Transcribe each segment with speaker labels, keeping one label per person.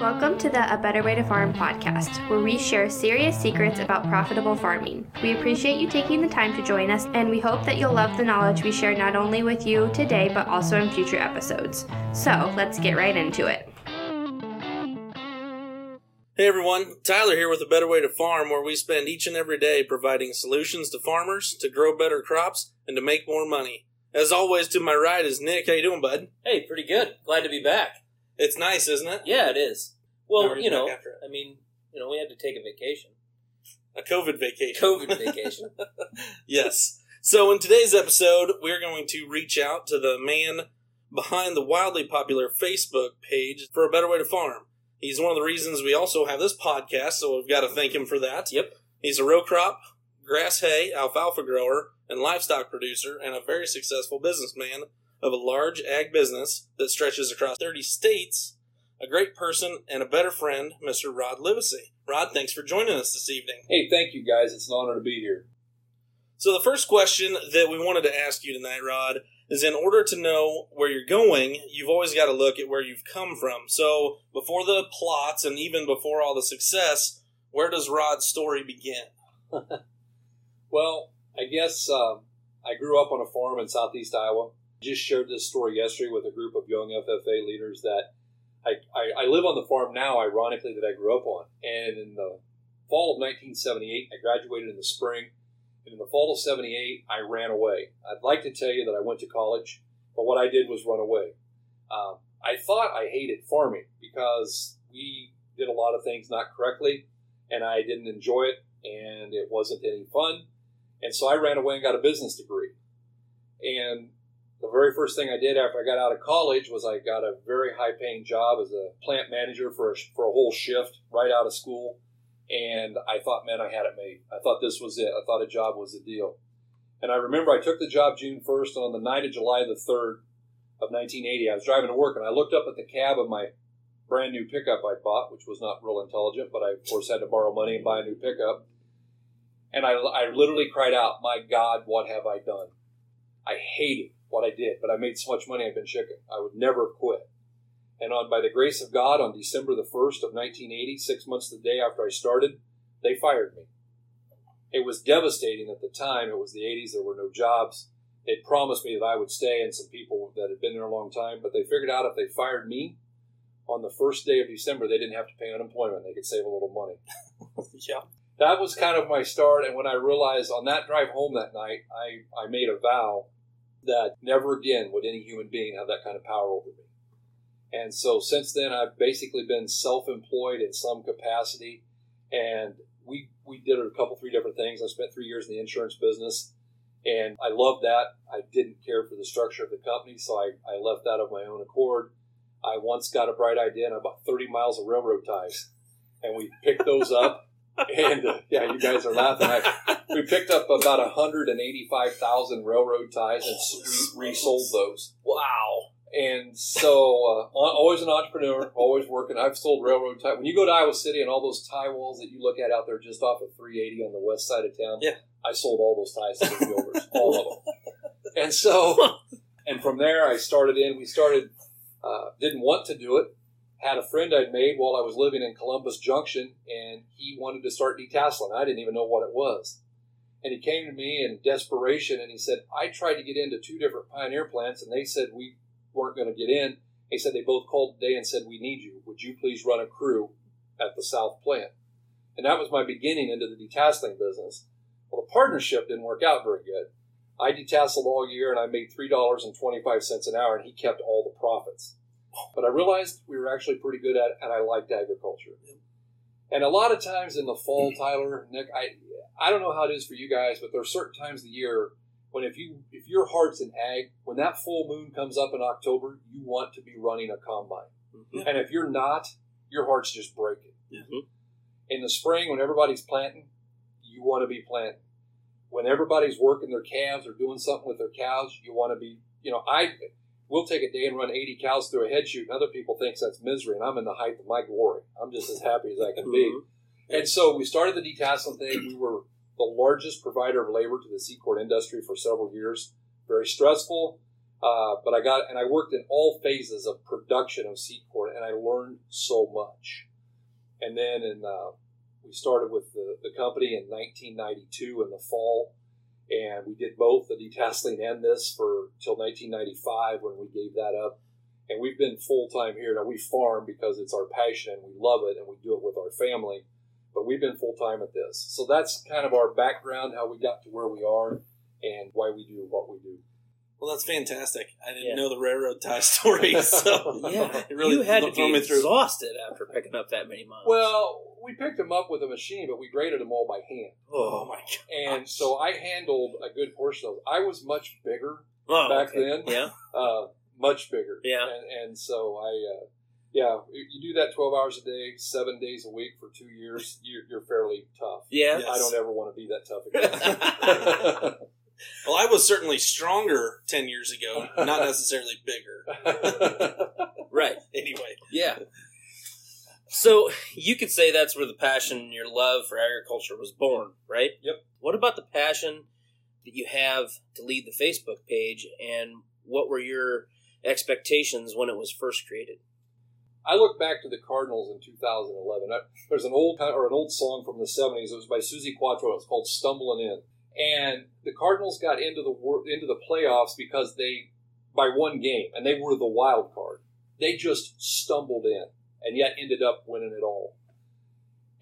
Speaker 1: Welcome to the A Better Way to Farm podcast, where we share serious secrets about profitable farming. We appreciate you taking the time to join us, and we hope that you'll love the knowledge we share not only with you today, but also in future episodes. So let's get right into it.
Speaker 2: Hey everyone, Tyler here with A Better Way to Farm, where we spend each and every day providing solutions to farmers to grow better crops and to make more money. As always, to my right is Nick. How you doing, bud?
Speaker 3: Hey, pretty good. Glad to be back.
Speaker 2: It's nice, isn't it?
Speaker 3: Yeah, it is. Well,
Speaker 2: you
Speaker 3: know,
Speaker 2: back after it?
Speaker 3: I mean, you know, we had to take a vacation.
Speaker 2: A COVID vacation.
Speaker 3: COVID vacation.
Speaker 2: yes. So in today's episode, we're going to reach out to the man behind the wildly popular Facebook page for A Better Way to Farm. He's one of the reasons we also have this podcast, so we've got to thank him for that.
Speaker 3: Yep.
Speaker 2: He's a row crop, grass hay, alfalfa grower, and livestock producer, and a very successful businessman of a large ag business that stretches across 30 states. A great person and a better friend, Mr. Rod Livesey. Rod, thanks for joining us this evening.
Speaker 4: Hey, thank you guys. It's an honor to be here.
Speaker 2: So the first question that we wanted to ask you tonight, Rod, is in order to know where you're going, you've always got to look at where you've come from. So before the plots and even before all the success, where does Rod's story begin?
Speaker 4: Well, I guess um, I grew up on a farm in southeast Iowa. Just shared this story yesterday with a group of young FFA leaders that I, I, I live on the farm now, ironically, that I grew up on. And in the fall of 1978, I graduated in the spring. And in the fall of 78, I ran away. I'd like to tell you that I went to college, but what I did was run away. Um, I thought I hated farming because we did a lot of things not correctly, and I didn't enjoy it, and it wasn't any fun. And so I ran away and got a business degree. And the very first thing I did after I got out of college was I got a very high paying job as a plant manager for a, for a whole shift right out of school. And I thought, man, I had it made. I thought this was it. I thought a job was the deal. And I remember I took the job June 1st, and on the night of July the 3rd of 1980, I was driving to work, and I looked up at the cab of my brand new pickup I bought, which was not real intelligent, but I, of course, had to borrow money and buy a new pickup. And I, I literally cried out, My God, what have I done? I hated what I did, but I made so much money I've been chicken. I would never have quit. And on by the grace of God, on December the 1st of 1980, six months the day after I started, they fired me. It was devastating at the time. It was the 80s. There were no jobs. They promised me that I would stay and some people that had been there a long time, but they figured out if they fired me on the first day of December, they didn't have to pay unemployment. They could save a little money
Speaker 2: yeah.
Speaker 4: that was kind of my start. And when I realized on that drive home that night, I, I made a vow that never again would any human being have that kind of power over me. And so since then, I've basically been self employed in some capacity. And we, we did a couple, three different things. I spent three years in the insurance business. And I loved that. I didn't care for the structure of the company, so I, I left that of my own accord. I once got a bright idea and I bought 30 miles of railroad ties. And we picked those up and uh, yeah, you guys are laughing. I, we picked up about 185,000 railroad ties and re- resold those.
Speaker 2: Wow.
Speaker 4: And so, uh, always an entrepreneur, always working. I've sold railroad ties. When you go to Iowa City and all those tie walls that you look at out there just off of 380 on the west side of town,
Speaker 2: Yeah.
Speaker 4: I sold all those ties to the builders, all of them. And so, and from there, I started in. We started, uh, didn't want to do it. Had a friend I'd made while I was living in Columbus Junction, and he wanted to start detasseling. I didn't even know what it was. And he came to me in desperation and he said, I tried to get into two different pioneer plants, and they said we weren't going to get in. He said they both called today and said, We need you. Would you please run a crew at the South plant? And that was my beginning into the detasseling business. Well, the partnership didn't work out very good. I detasseled all year and I made $3.25 an hour, and he kept all the profits. But I realized we were actually pretty good at it, and I liked agriculture. And a lot of times in the fall, Tyler, Nick, I I don't know how it is for you guys, but there are certain times of the year when if you if your heart's in ag, when that full moon comes up in October, you want to be running a combine.
Speaker 2: Mhm.
Speaker 4: And if you're not, your heart's just breaking.
Speaker 2: Mhm.
Speaker 4: In the spring, when everybody's planting, you want to be planting. When everybody's working their calves or doing something with their cows, you want to be, you know, I we'll take a day and run 80 cows through a head chute, and other people think that's misery, and I'm in the height of my glory. I'm just as happy as I can be.
Speaker 2: Mhm.
Speaker 4: And so we started the detasseling thing. We were the largest provider of labor to the seed corn industry for several years. Very stressful. Uh, but I got and I worked in all phases of production of seed corn, and I learned so much. And then in uh, we started with the, the company in 1992 in the fall, and we did both the detasseling and this for till 1995 when we gave that up. And we've been full time here. Now we farm because it's our passion and we love it, and we do it with our family. But we've been full time at this, so that's kind of our background, how we got to where we are, and why we do what we do.
Speaker 2: Well, that's fantastic. I didn't
Speaker 3: Yeah.
Speaker 2: know the railroad tie story, so
Speaker 3: Yeah,
Speaker 2: it really
Speaker 3: you had to
Speaker 2: thrown
Speaker 3: be
Speaker 2: me through.
Speaker 3: exhausted after picking up that many miles.
Speaker 4: Well, we picked them up with a machine, but we graded them all by hand.
Speaker 2: Oh my god!
Speaker 4: And so I handled a good portion of. I was much bigger
Speaker 3: Oh,
Speaker 4: back
Speaker 3: okay.
Speaker 4: then.
Speaker 3: yeah,
Speaker 4: uh, much bigger.
Speaker 3: Yeah.
Speaker 4: and, and so I, uh, yeah, you you do that twelve hours a day, seven days a week for two years. You're, you're fairly tough.
Speaker 3: yeah.
Speaker 2: Yes.
Speaker 4: I don't ever want to be that tough again.
Speaker 2: Well, I was certainly stronger ten years ago, not necessarily bigger.
Speaker 3: Right.
Speaker 2: Anyway,
Speaker 3: Yeah. So you could say that's where the passion, and your love for agriculture was born, right?
Speaker 4: Yep.
Speaker 3: What about the passion that you have to lead the Facebook page, and what were your expectations when it was first created?
Speaker 4: I look back to the Cardinals in 2011. I, there's an old or an old song from the 70s. It was by Suzi Quatro. It's called "Stumbling In," and the Cardinals got into the into the playoffs because they by one game, and they were the wild card. They just stumbled in, and yet ended up winning it all.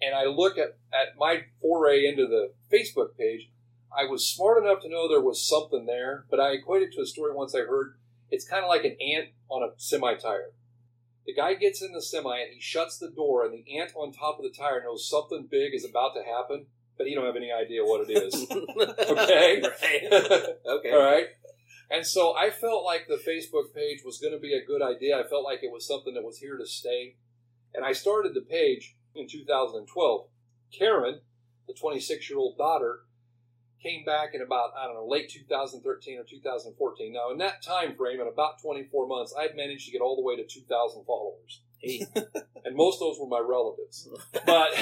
Speaker 4: And I look at at my foray into the Facebook page. I was smart enough to know there was something there, but I equated to a story once I heard. It's kind of like an ant on a semi tire. The guy gets in the semi and he shuts the door, and the ant on top of the tire knows something big is about to happen, but you don't have any idea what it is. okay,
Speaker 3: Right. Okay.
Speaker 4: all right. And so I felt like the Facebook page was going to be a good idea. I felt like it was something that was here to stay, and I started the page in 2012. Karen, the 26 year old daughter, came back in about I don't know late 2013 or 2014. Now in that time frame, in about 24 months, I'd managed to get all the way to 2,000 followers, and most of those were my relatives. But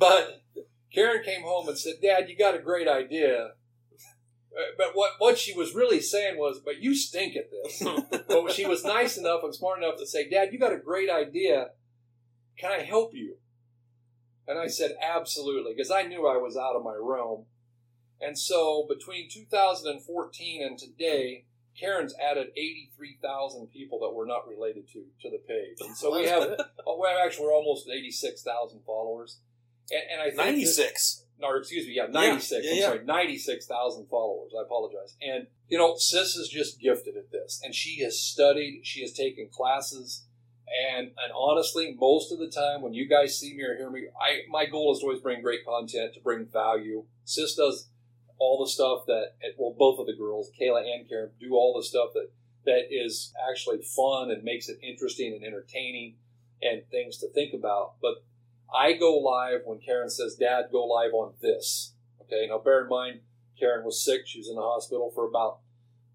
Speaker 4: but Karen came home and said, "Dad, you got a great idea." Uh, But what what she was really saying was, "But you stink at this." but she was nice enough and smart enough to say, "Dad, you got a great idea. Can I help you?" And I said, "Absolutely," because I knew I was out of my realm. And so between 2014 and today, Karen's added 83,000 people that we're not related to to the page. And so we have Oh, well, actually, we're almost 86,000 followers. And, and I think
Speaker 2: ninety
Speaker 4: no, excuse me, yeah, 96.
Speaker 2: yeah,
Speaker 4: I'm sorry, 96,000 followers. I apologize. And, you know, Sis is just gifted at this. And she has studied, she has taken classes. And, and honestly, most of the time when you guys see me or hear me, I my goal is to always bring great content, to bring value. Sis does all the stuff that, well, both of the girls, Kayla and Karen, do all the stuff that, that is actually fun and makes it interesting and entertaining and things to think about. But I go live when Karen says, Dad, go live on this. Okay, now bear in mind, Karen was sick. She was in the hospital for about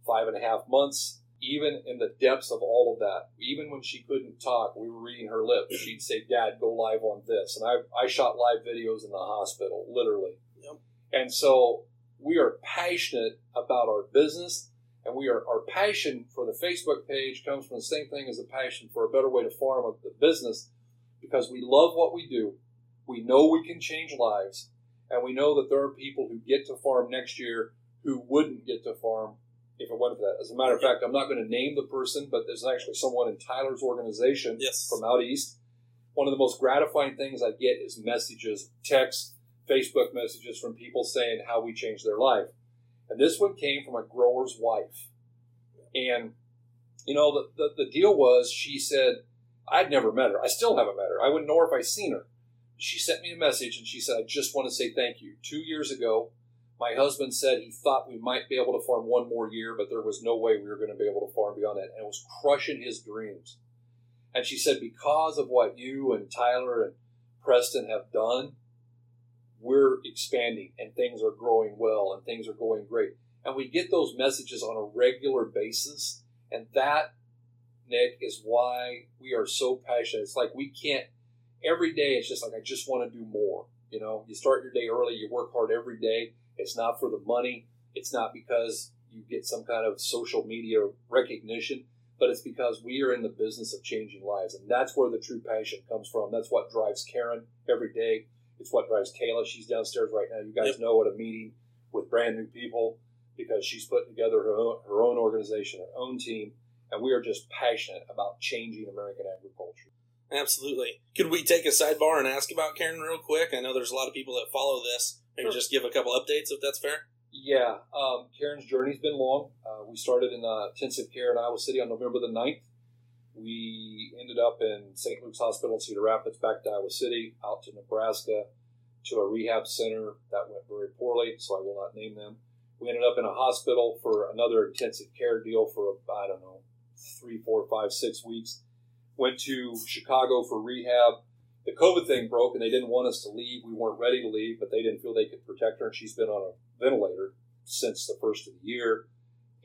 Speaker 4: five and a half months. Even in the depths of all of that, even when she couldn't talk, we were reading her lips. She'd say, Dad, go live on this. And I, I shot live videos in the hospital, literally.
Speaker 2: Yep.
Speaker 4: And so we are passionate about our business and we are our passion for the Facebook page comes from the same thing as a passion for a better way to farm the business because we love what we do. We know we can change lives, and we know that there are people who get to farm next year who wouldn't get to farm if it wasn't for that. As a matter of fact, I'm not going to name the person, but there's actually someone in Tyler's organization
Speaker 2: Yes.
Speaker 4: from out east. One of the most gratifying things I get is messages, texts, Facebook messages from people saying how we changed their life. And this one came from a grower's wife. And, you know, the, the, the deal was she said, I'd never met her. I still haven't met her. I wouldn't know her if I'd seen her. She sent me a message and she said, I just want to say thank you. Two years ago, my husband said he thought we might be able to farm one more year, but there was no way we were going to be able to farm beyond that. And it was crushing his dreams. And she said, because of what you and Tyler and Preston have done, we're expanding and things are growing well and things are going great. And we get those messages on a regular basis. And that, Nick, is why we are so passionate. It's like we can't, every day, it's just like, I just want to do more. You know, you start your day early, you work hard every day. It's not for the money, it's not because you get some kind of social media recognition, but it's because we are in the business of changing lives. And that's where the true passion comes from. That's what drives Karen every day. It's what drives Kayla. She's downstairs right now. You guys
Speaker 2: Yep.
Speaker 4: know what a meeting with brand new people because she's putting together her own, her own organization, her own team. And we are just passionate about changing American agriculture.
Speaker 2: Absolutely. Could we take a sidebar and ask about Karen real quick? I know there's a lot of people that follow this. Maybe
Speaker 4: Sure.
Speaker 2: just give a couple updates if that's fair.
Speaker 4: Yeah, um, Karen's journey's been long. Uh, we started in uh, intensive care in Iowa City on November the 9th. We ended up in St. Luke's Hospital in Cedar Rapids, back to Iowa City, out to Nebraska, to a rehab center that went very poorly, so I will not name them. We ended up in a hospital for another intensive care deal for, I don't know, three, four, five, six weeks. Went to Chicago for rehab. The COVID thing broke and they didn't want us to leave. We weren't ready to leave, but they didn't feel they could protect her. And she's been on a ventilator since the first of the year.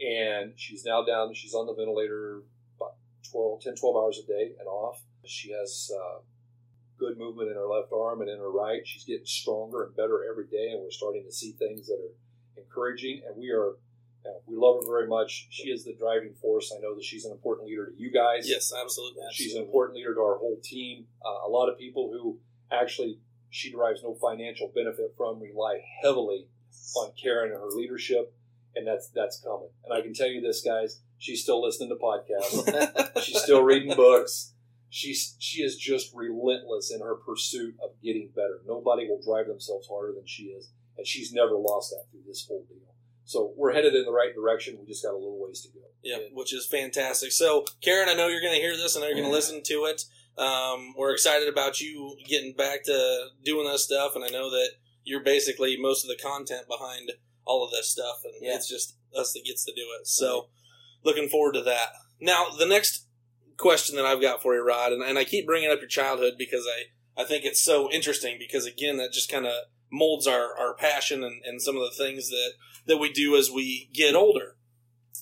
Speaker 4: And she's now down, she's on the ventilator about 12, 10, 12 hours a day and off. She has uh, good movement in her left arm and in her right. She's getting stronger and better every day. And we're starting to see things that are encouraging. And we are, we love her very much. She is the driving force. I know that she's an important leader to you guys.
Speaker 2: Yes, absolutely.
Speaker 4: She's an important leader to our whole team. Uh, a lot of people who actually she derives no financial benefit from rely heavily on Karen and her leadership, and that's that's coming. And I can tell you this, guys, she's still listening to podcasts. she's still reading books. She's she is just relentless in her pursuit of getting better. Nobody will drive themselves harder than she is, and she's never lost that through this whole deal. So we're headed in the right direction. We just got a little ways to go.
Speaker 2: Yeah, which is fantastic. So, Karen, I know you're going to hear this. I know you're going to listen to it. Um, we're excited about you getting back to doing this stuff, and I know that you're basically most of the content behind all of this stuff, and
Speaker 3: Yeah.
Speaker 2: it's just us that gets to do it. So, looking forward to that. Now, the next question that I've got for you, Rod, and, and I keep bringing up your childhood because I, I think it's so interesting because, again, that just kind of molds our, our passion and, and some of the things that, that we do as we get older.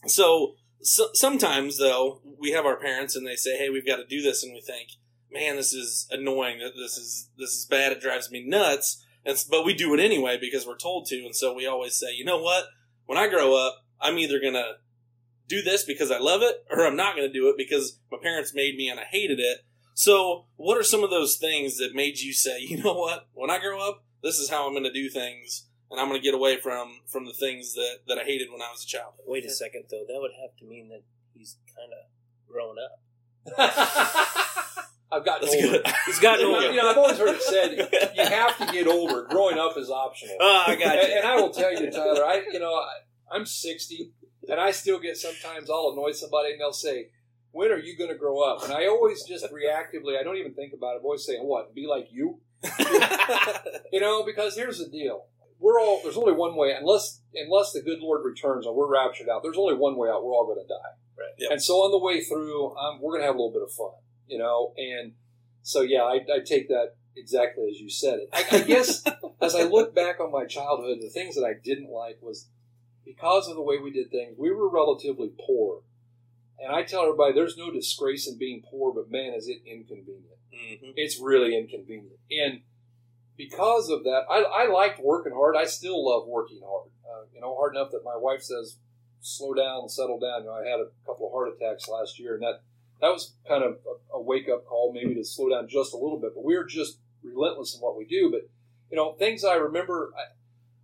Speaker 2: So, so sometimes though we have our parents and they say hey we've got to do this and we think man this is annoying. This is this is bad. It drives me nuts. And, but we do it anyway because we're told to and so we always say you know what? When i grow up i'm either gonna do this because i love it or i'm not gonna do it because my parents made me and i hated it. So what are some of those things that made you say you know what? When i grow up this is how i'm gonna do things and i'm gonna get away from from the things that that i hated when i was a child
Speaker 3: Wait a second, though. That would have to mean that he's kind of grown up.
Speaker 4: I've gotten
Speaker 2: That's
Speaker 4: older.
Speaker 2: good.
Speaker 3: He's gotten
Speaker 4: You
Speaker 3: older.
Speaker 4: you know, I've always heard it said you have to get older. Growing up is optional.
Speaker 3: Oh, I got
Speaker 4: and,
Speaker 3: you.
Speaker 4: and I will tell you, Tyler, I you know I, I'm 60, and I still get sometimes I'll annoy somebody and they'll say, "When are you going to grow up?" And I always just reactively, I don't even think about it. I'm always saying, "What? Be like you?" You know, because here's the deal: we're all there's only one way unless unless the good Lord returns and we're raptured out. There's only one way out. We're all going to die.
Speaker 3: Right.
Speaker 2: Yep.
Speaker 4: And so on the way through, um, we're going to have a little bit of fun. You know, and so yeah, I, I take that exactly as you said it. I, I guess as I look back on my childhood, the things that I didn't like was because of the way we did things. We were relatively poor, and I tell everybody there's no disgrace in being poor, but man, is it inconvenient
Speaker 2: Mhm.
Speaker 4: it's really inconvenient. And because of that, I, I liked working hard. I still love working hard. Uh, you know, hard enough that my wife says, "Slow down, settle down." You know, I had a couple of heart attacks last year, and that that was kind of a, a wake up call, maybe to slow down just a little bit. But we are just relentless in what we do. But you know, things I remember,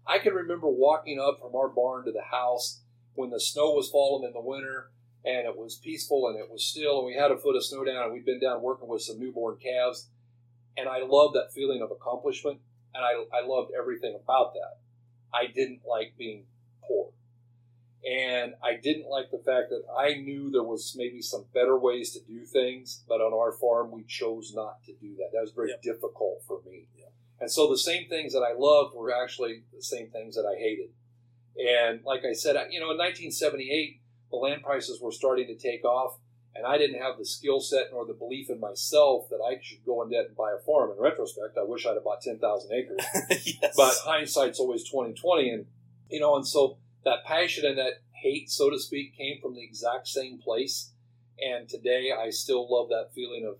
Speaker 4: I, I can remember walking up from our barn to the house when the snow was falling in the winter and it was peaceful and it was still and we had a foot of snow down and we'd been down working with some newborn calves and I loved that feeling of accomplishment and I, I loved everything about that. I didn't like being poor. And I didn't like the fact that I knew there was maybe some better ways to do things, but on our farm we chose not to do that. That was very
Speaker 2: Yep.
Speaker 4: difficult for me. And so the same things that I loved were actually the same things that I hated. And like I said, I- you know, in 1978, the land prices were starting to take off, and I didn't have the skill set nor the belief in myself that I should go in debt and buy a farm. In retrospect, I wish I'd have bought 10,000 acres
Speaker 2: yes.
Speaker 4: but hindsight's always 2020 and you know and so that passion and that hate so to speak came from the exact same place and today i still love that feeling of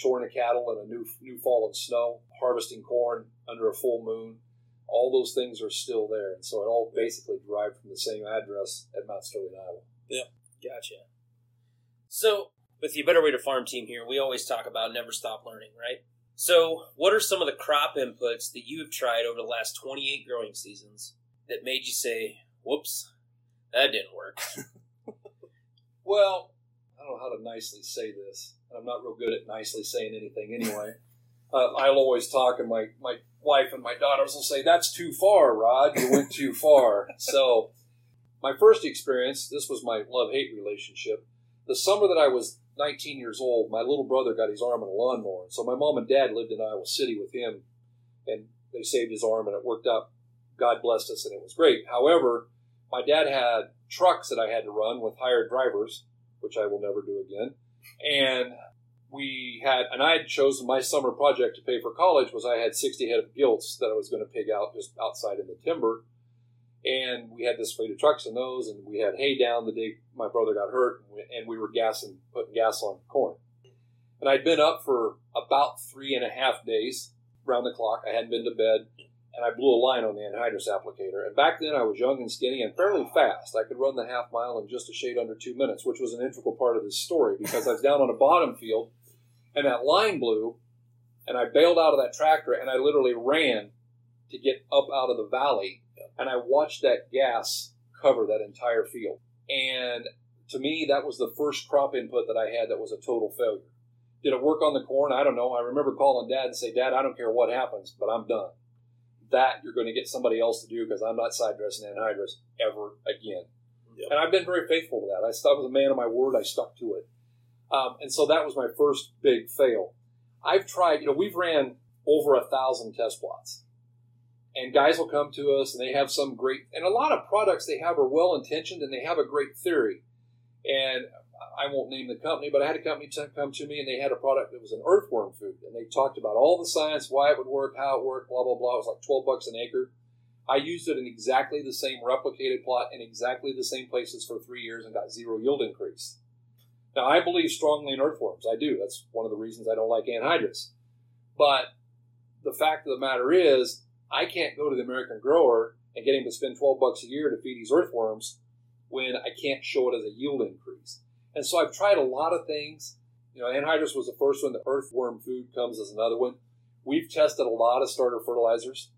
Speaker 4: choring a cattle in a new new fall of snow harvesting corn under a full moon all those things are still there, and so it all basically derived from the same address at Mount Sterling, Iowa.
Speaker 3: Gotcha. So, with the Better Way to Farm team here, we always talk about never stop learning, right? So, what are some of the crop inputs that you have tried over the last 28 growing seasons that made you say, whoops, that didn't work?
Speaker 4: Well, I don't know how to nicely say this. I'm not real good at nicely saying anything anyway. uh, I'll always talk, and my, my wife and my daughters will say, That's too far, Rod. You went too far. so, my first experience, this was my love hate relationship. The summer that I was 19 years old, my little brother got his arm in a lawnmower. So, my mom and dad lived in Iowa City with him, and they saved his arm, and it worked out. God blessed us, and it was great. However, my dad had trucks that I had to run with hired drivers, which I will never do again. And we had, and I had chosen my summer project to pay for college was I had 60 head of gilts that I was going to pig out just outside in the timber. And we had this fleet of trucks and those, and we had hay down the day my brother got hurt, and we, and we were gassing, putting gas on corn. And I'd been up for about three and a half days round the clock. I hadn't been to bed and I blew a line on the anhydrous applicator. And back then I was young and skinny and fairly fast. I could run the half mile in just a shade under two minutes, which was an integral part of this story because I was down on a bottom field and that line blew and I bailed out of that tractor and I literally ran to get up out of the valley and I watched that gas cover that entire field. And to me, that was the first crop input that I had that was a total failure. Did it work on the corn? I don't know. I remember calling dad and say, Dad, I don't care what happens, but I'm done that you're going to get somebody else to do because I'm not side dressing anhydrous ever again.
Speaker 2: Yep.
Speaker 4: And I've been very faithful to that. I, I was a man of my word. I stuck to it. Um, and so that was my first big fail. I've tried, you know, we've ran over a thousand test plots. And guys will come to us and they have some great, and a lot of products they have are well intentioned and they have a great theory. And I won't name the company, but I had a company come to me and they had a product that was an earthworm food. And they talked about all the science, why it would work, how it worked, blah, blah, blah. It was like 12 bucks an acre. I used it in exactly the same replicated plot in exactly the same places for three years and got zero yield increase. Now, I believe strongly in earthworms. I do. That's one of the reasons I don't like anhydrous. But the fact of the matter is, I can't go to the American grower and get him to spend 12 bucks a year to feed these earthworms when I can't show it as a yield increase. And so I've tried a lot of things. You know, anhydrous was the first one. The earthworm food comes as another one. We've tested a lot of starter fertilizers,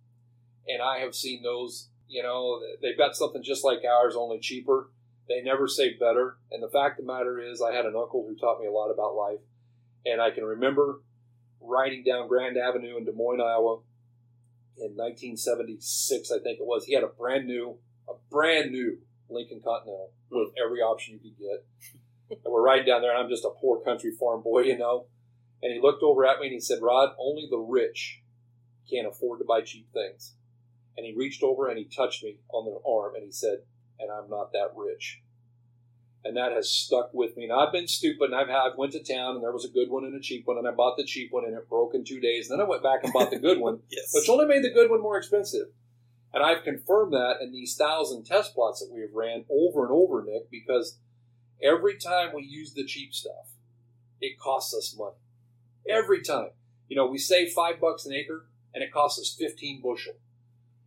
Speaker 4: and I have seen those. You know, they've got something just like ours, only cheaper. They never say better. And the fact of the matter is, I had an uncle who taught me a lot about life, and I can remember riding down Grand Avenue in Des Moines, Iowa, in 1976, I think it was. He had a brand new, a brand new Lincoln Continental with hmm. every option you could get and we're riding down there, and I'm just a poor country farm boy, you know. And he looked over at me and he said, Rod, only the rich can't afford to buy cheap things. And he reached over and he touched me on the arm and he said, and I'm not that rich. And that has stuck with me. Now I've been stupid and I've had, went to town and there was a good one and a cheap one and I bought the cheap one and it broke in two days. And then I went back and bought the good one,
Speaker 2: Yes.
Speaker 4: which only made the good one more expensive. And I've confirmed that in these thousand test plots that we have ran over and over, Nick, because every time we use the cheap stuff, it costs us money. Every time. You know, we save five bucks an acre and it costs us 15 bushel.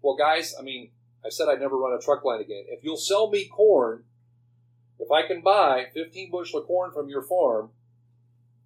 Speaker 4: Well, guys, I mean, I said I'd never run a truck line again. If you'll sell me corn, if I can buy 15 bushel of corn from your farm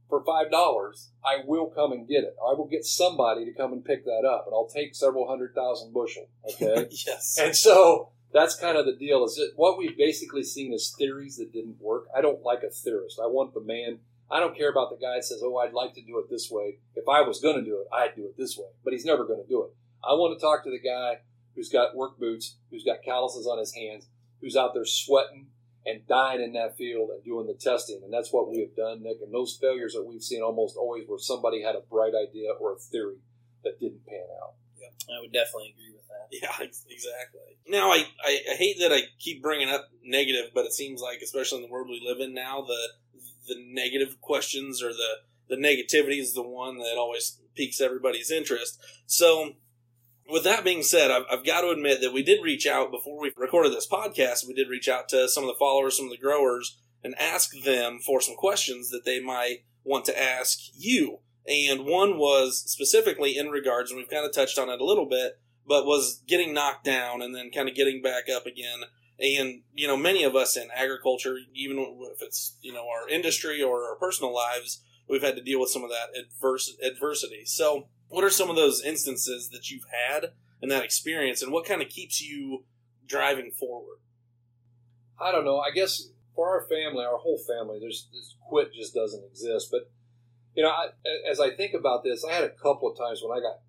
Speaker 4: for $5, I will come and get it. I will get somebody to come and pick that up and I'll take several hundred thousand bushel. Okay.
Speaker 2: yes.
Speaker 4: And so that's kind of the deal. Is it what we've basically seen is theories that didn't work. I don't like a theorist. I want the man. I don't care about the guy that says, "Oh, I'd like to do it this way." If I was going to do it, I'd do it this way. But he's never going to do it. I want to talk to the guy who's got work boots, who's got calluses on his hands, who's out there sweating and dying in that field and doing the testing. And that's what we have done, Nick. And those failures that we've seen almost always where somebody had a bright idea or a theory that didn't pan out.
Speaker 3: Yeah, I would definitely agree with that.
Speaker 2: Yeah, exactly. Now, I, I, I hate that I keep bringing up negative, but it seems like, especially in the world we live in now, the the negative questions or the the negativity is the one that always piques everybody's interest. So, with that being said, I've, I've got to admit that we did reach out before we recorded this podcast. We did reach out to some of the followers, some of the growers, and ask them for some questions that they might want to ask you. And one was specifically in regards, and we've kind of touched on it a little bit, but was getting knocked down and then kind of getting back up again. And you know, many of us in agriculture, even if it's you know our industry or our personal lives, we've had to deal with some of that adverse adversity. So, what are some of those instances that you've had in that experience, and what kind of keeps you driving forward?
Speaker 4: I don't know. I guess for our family, our whole family, there's this quit just doesn't exist. But you know, I, as I think about this, I had a couple of times when I got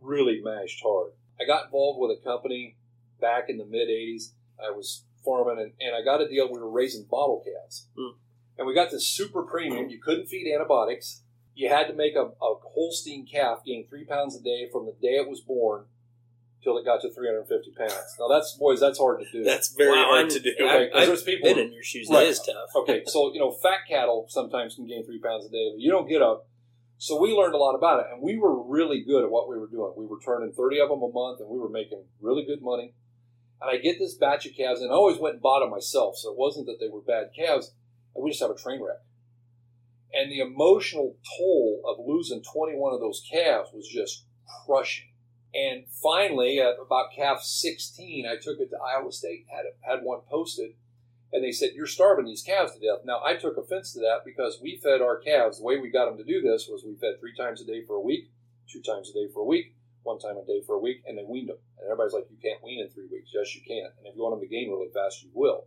Speaker 4: really mashed hard. I got involved with a company back in the mid '80s. I was farming, and, and I got a deal. We were raising bottle calves,
Speaker 2: Mm.
Speaker 4: and we got this super premium. You couldn't feed antibiotics. You had to make a, a Holstein calf gain three pounds a day from the day it was born till it got to 350 pounds. Now that's boys, that's hard to do.
Speaker 2: That's very
Speaker 3: Wow,
Speaker 2: hard
Speaker 3: I'm-
Speaker 2: to do.
Speaker 4: Okay, 'cause
Speaker 3: I've
Speaker 4: there's people-
Speaker 3: been in your shoes.
Speaker 4: Right.
Speaker 3: That is tough.
Speaker 4: okay, so you know, fat cattle sometimes can gain three pounds a day, but you don't get up. So we learned a lot about it, and we were really good at what we were doing. We were turning 30 of them a month, and we were making really good money. And I get this batch of calves, and I always went and bought them myself, so it wasn't that they were bad calves, and we just have a train wreck. And the emotional toll of losing 21 of those calves was just crushing. And finally, at about calf 16, I took it to Iowa State, had had one posted, and they said, You're starving these calves to death. Now, I took offense to that because we fed our calves. The way we got them to do this was we fed three times a day for a week, two times a day for a week, one time a day for a week, and then weaned them. And everybody's like, You can't wean in three weeks. Yes, you can. And if you want them to gain really fast, you will.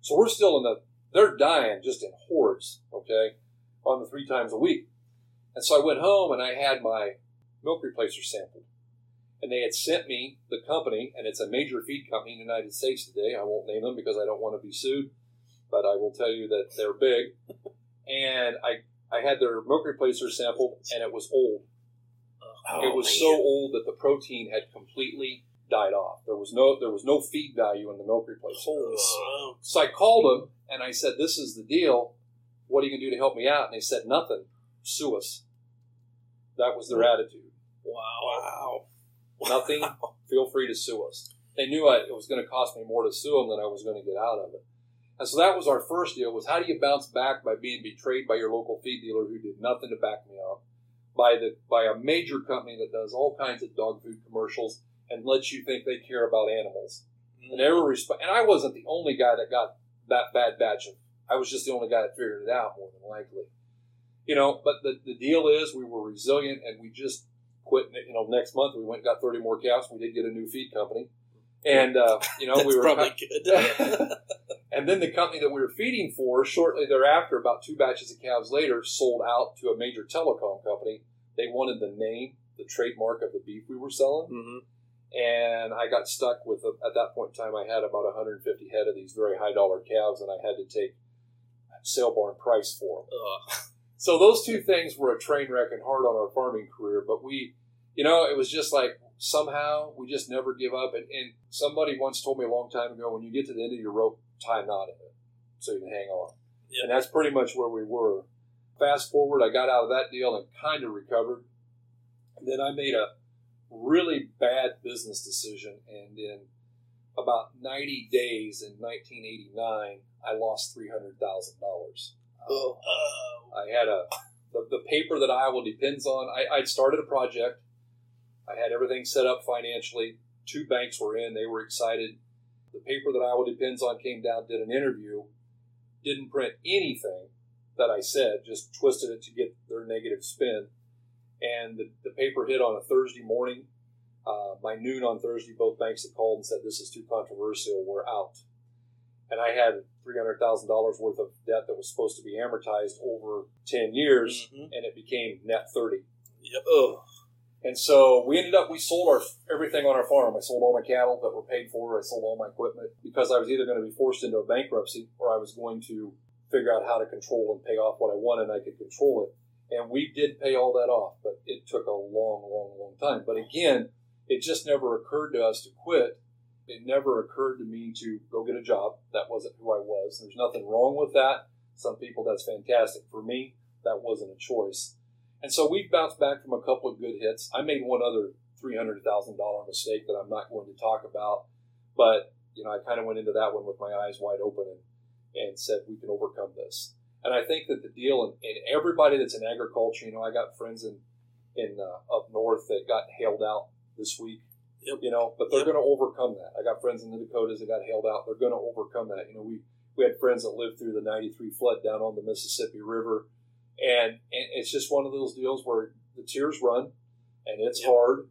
Speaker 4: So we're still in the, they're dying just in hordes, okay, on the three times a week. And so I went home and I had my milk replacer sampled. And they had sent me the company, and it's a major feed company in the United States today. I won't name them because I don't want to be sued, but I will tell you that they're big. And I, I had their milk replacer sampled, and it was old.
Speaker 2: Oh,
Speaker 4: it was
Speaker 2: man.
Speaker 4: so old that the protein had completely died off. There was no there was no feed value in the milk replacer.
Speaker 2: Holy.
Speaker 4: So I called them and I said, "This is the deal. What are you going to do to help me out?" And they said, "Nothing. Sue us." That was their attitude.
Speaker 2: Wow.
Speaker 4: Nothing. Feel free to sue us. They knew I, it was going to cost me more to sue them than I was going to get out of it. And so that was our first deal: was how do you bounce back by being betrayed by your local feed dealer who did nothing to back me up, by the by a major company that does all kinds of dog food commercials and lets you think they care about animals. Mm. And every resp- and I wasn't the only guy that got that bad batch of. I was just the only guy that figured it out more than likely. You know, but the, the deal is we were resilient and we just quit. You know, next month we went and got 30 more calves. We did get a new feed company. And, uh, you know, we were.
Speaker 2: probably good.
Speaker 4: and then the company that we were feeding for, shortly thereafter, about two batches of calves later, sold out to a major telecom company. They wanted the name, the trademark of the beef we were selling
Speaker 2: hmm
Speaker 4: and I got stuck with a, at that point in time I had about 150 head of these very high dollar calves and I had to take sale barn price for them.
Speaker 3: Ugh.
Speaker 4: So those two things were a train wreck and hard on our farming career, but we, you know, it was just like somehow we just never give up. And, and somebody once told me a long time ago, when you get to the end of your rope, tie a knot in it so you can hang on.
Speaker 2: Yeah.
Speaker 4: And that's pretty much where we were. Fast forward, I got out of that deal and kind of recovered. And then I made a really bad business decision, and in about 90 days in 1989, I lost $300,000.
Speaker 3: Oh.
Speaker 4: I had a the, the paper that Iowa depends on. I, I'd started a project. I had everything set up financially. Two banks were in. They were excited. The paper that Iowa depends on came down, did an interview, didn't print anything that I said, just twisted it to get their negative spin. And the, the paper hit on a Thursday morning. Uh, by noon on Thursday, both banks had called and said, This is too controversial. We're out. And I had $300,000 worth of debt that was supposed to be amortized over 10 years,
Speaker 2: Mhm.
Speaker 4: and it became net 30.
Speaker 2: Yep.
Speaker 3: Ugh.
Speaker 4: And so we ended up, we sold our everything on our farm. I sold all my cattle that were paid for. I sold all my equipment because I was either going to be forced into a bankruptcy or I was going to figure out how to control and pay off what I wanted and I could control it. And we did pay all that off, but it took a long, long, long time. But again, it just never occurred to us to quit. It never occurred to me to go get a job. That wasn't who I was. There's nothing wrong with that. Some people, that's fantastic. For me, that wasn't a choice. And so we've bounced back from a couple of good hits. I made one other $300,000 mistake that I'm not going to talk about, but you know, I kind of went into that one with my eyes wide open and, and said, we can overcome this. And I think that the deal, and, and everybody that's in agriculture, you know, I got friends in, in uh, up north that got hailed out this week
Speaker 2: Yep.
Speaker 4: You know, but they're
Speaker 2: Yep.
Speaker 4: going to overcome that. I got friends in the Dakotas that got hailed out. They're going to overcome that. You know, we we had friends that lived through the '93 flood down on the Mississippi River, and, and it's just one of those deals where the tears run, and it's
Speaker 2: Yep.
Speaker 4: hard,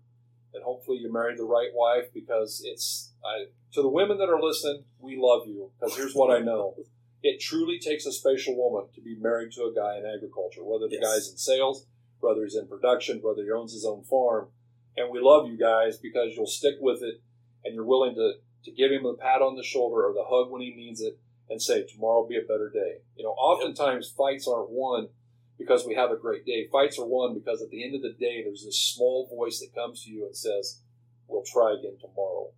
Speaker 4: and hopefully you married the right wife because it's I, to the women that are listening, we love you because here's what I know. It truly takes a special woman to be married to a guy in agriculture, whether the
Speaker 2: Yes.
Speaker 4: guy's in sales, whether he's in production, whether he owns his own farm. And we love you guys because you'll stick with it and you're willing to, to give him a pat on the shoulder or the hug when he needs it and say, tomorrow will be a better day. You know, oftentimes fights aren't won because we have a great day. Fights are won because at the end of the day, there's this small voice that comes to you and says, we'll try again tomorrow.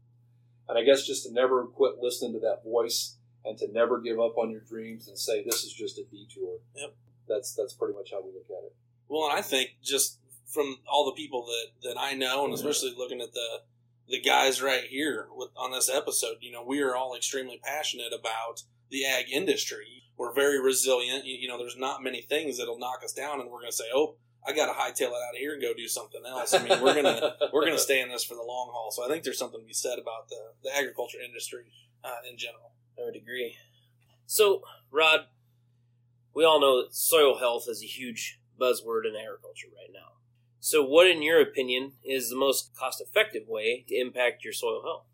Speaker 4: And I guess just to never quit listening to that voice and to never give up on your dreams and say, this is just a detour.
Speaker 2: Yep.
Speaker 4: That's, that's pretty much how we look at it.
Speaker 2: Well, and I think just from all the people that, that I know, and especially looking at the the guys right here with, on this episode, you know, we are all extremely passionate about the ag industry. We're very resilient. You, you know, there's not many things that'll knock us down, and we're going to say, "Oh, I got to hightail it out of here and go do something else." I mean, we're gonna we're gonna stay in this for the long haul. So I think there's something to be said about the the agriculture industry uh, in general.
Speaker 3: I would agree. So, Rod, we all know that soil health is a huge buzzword in agriculture right now. So, what, in your opinion, is the most cost effective way to impact your soil health?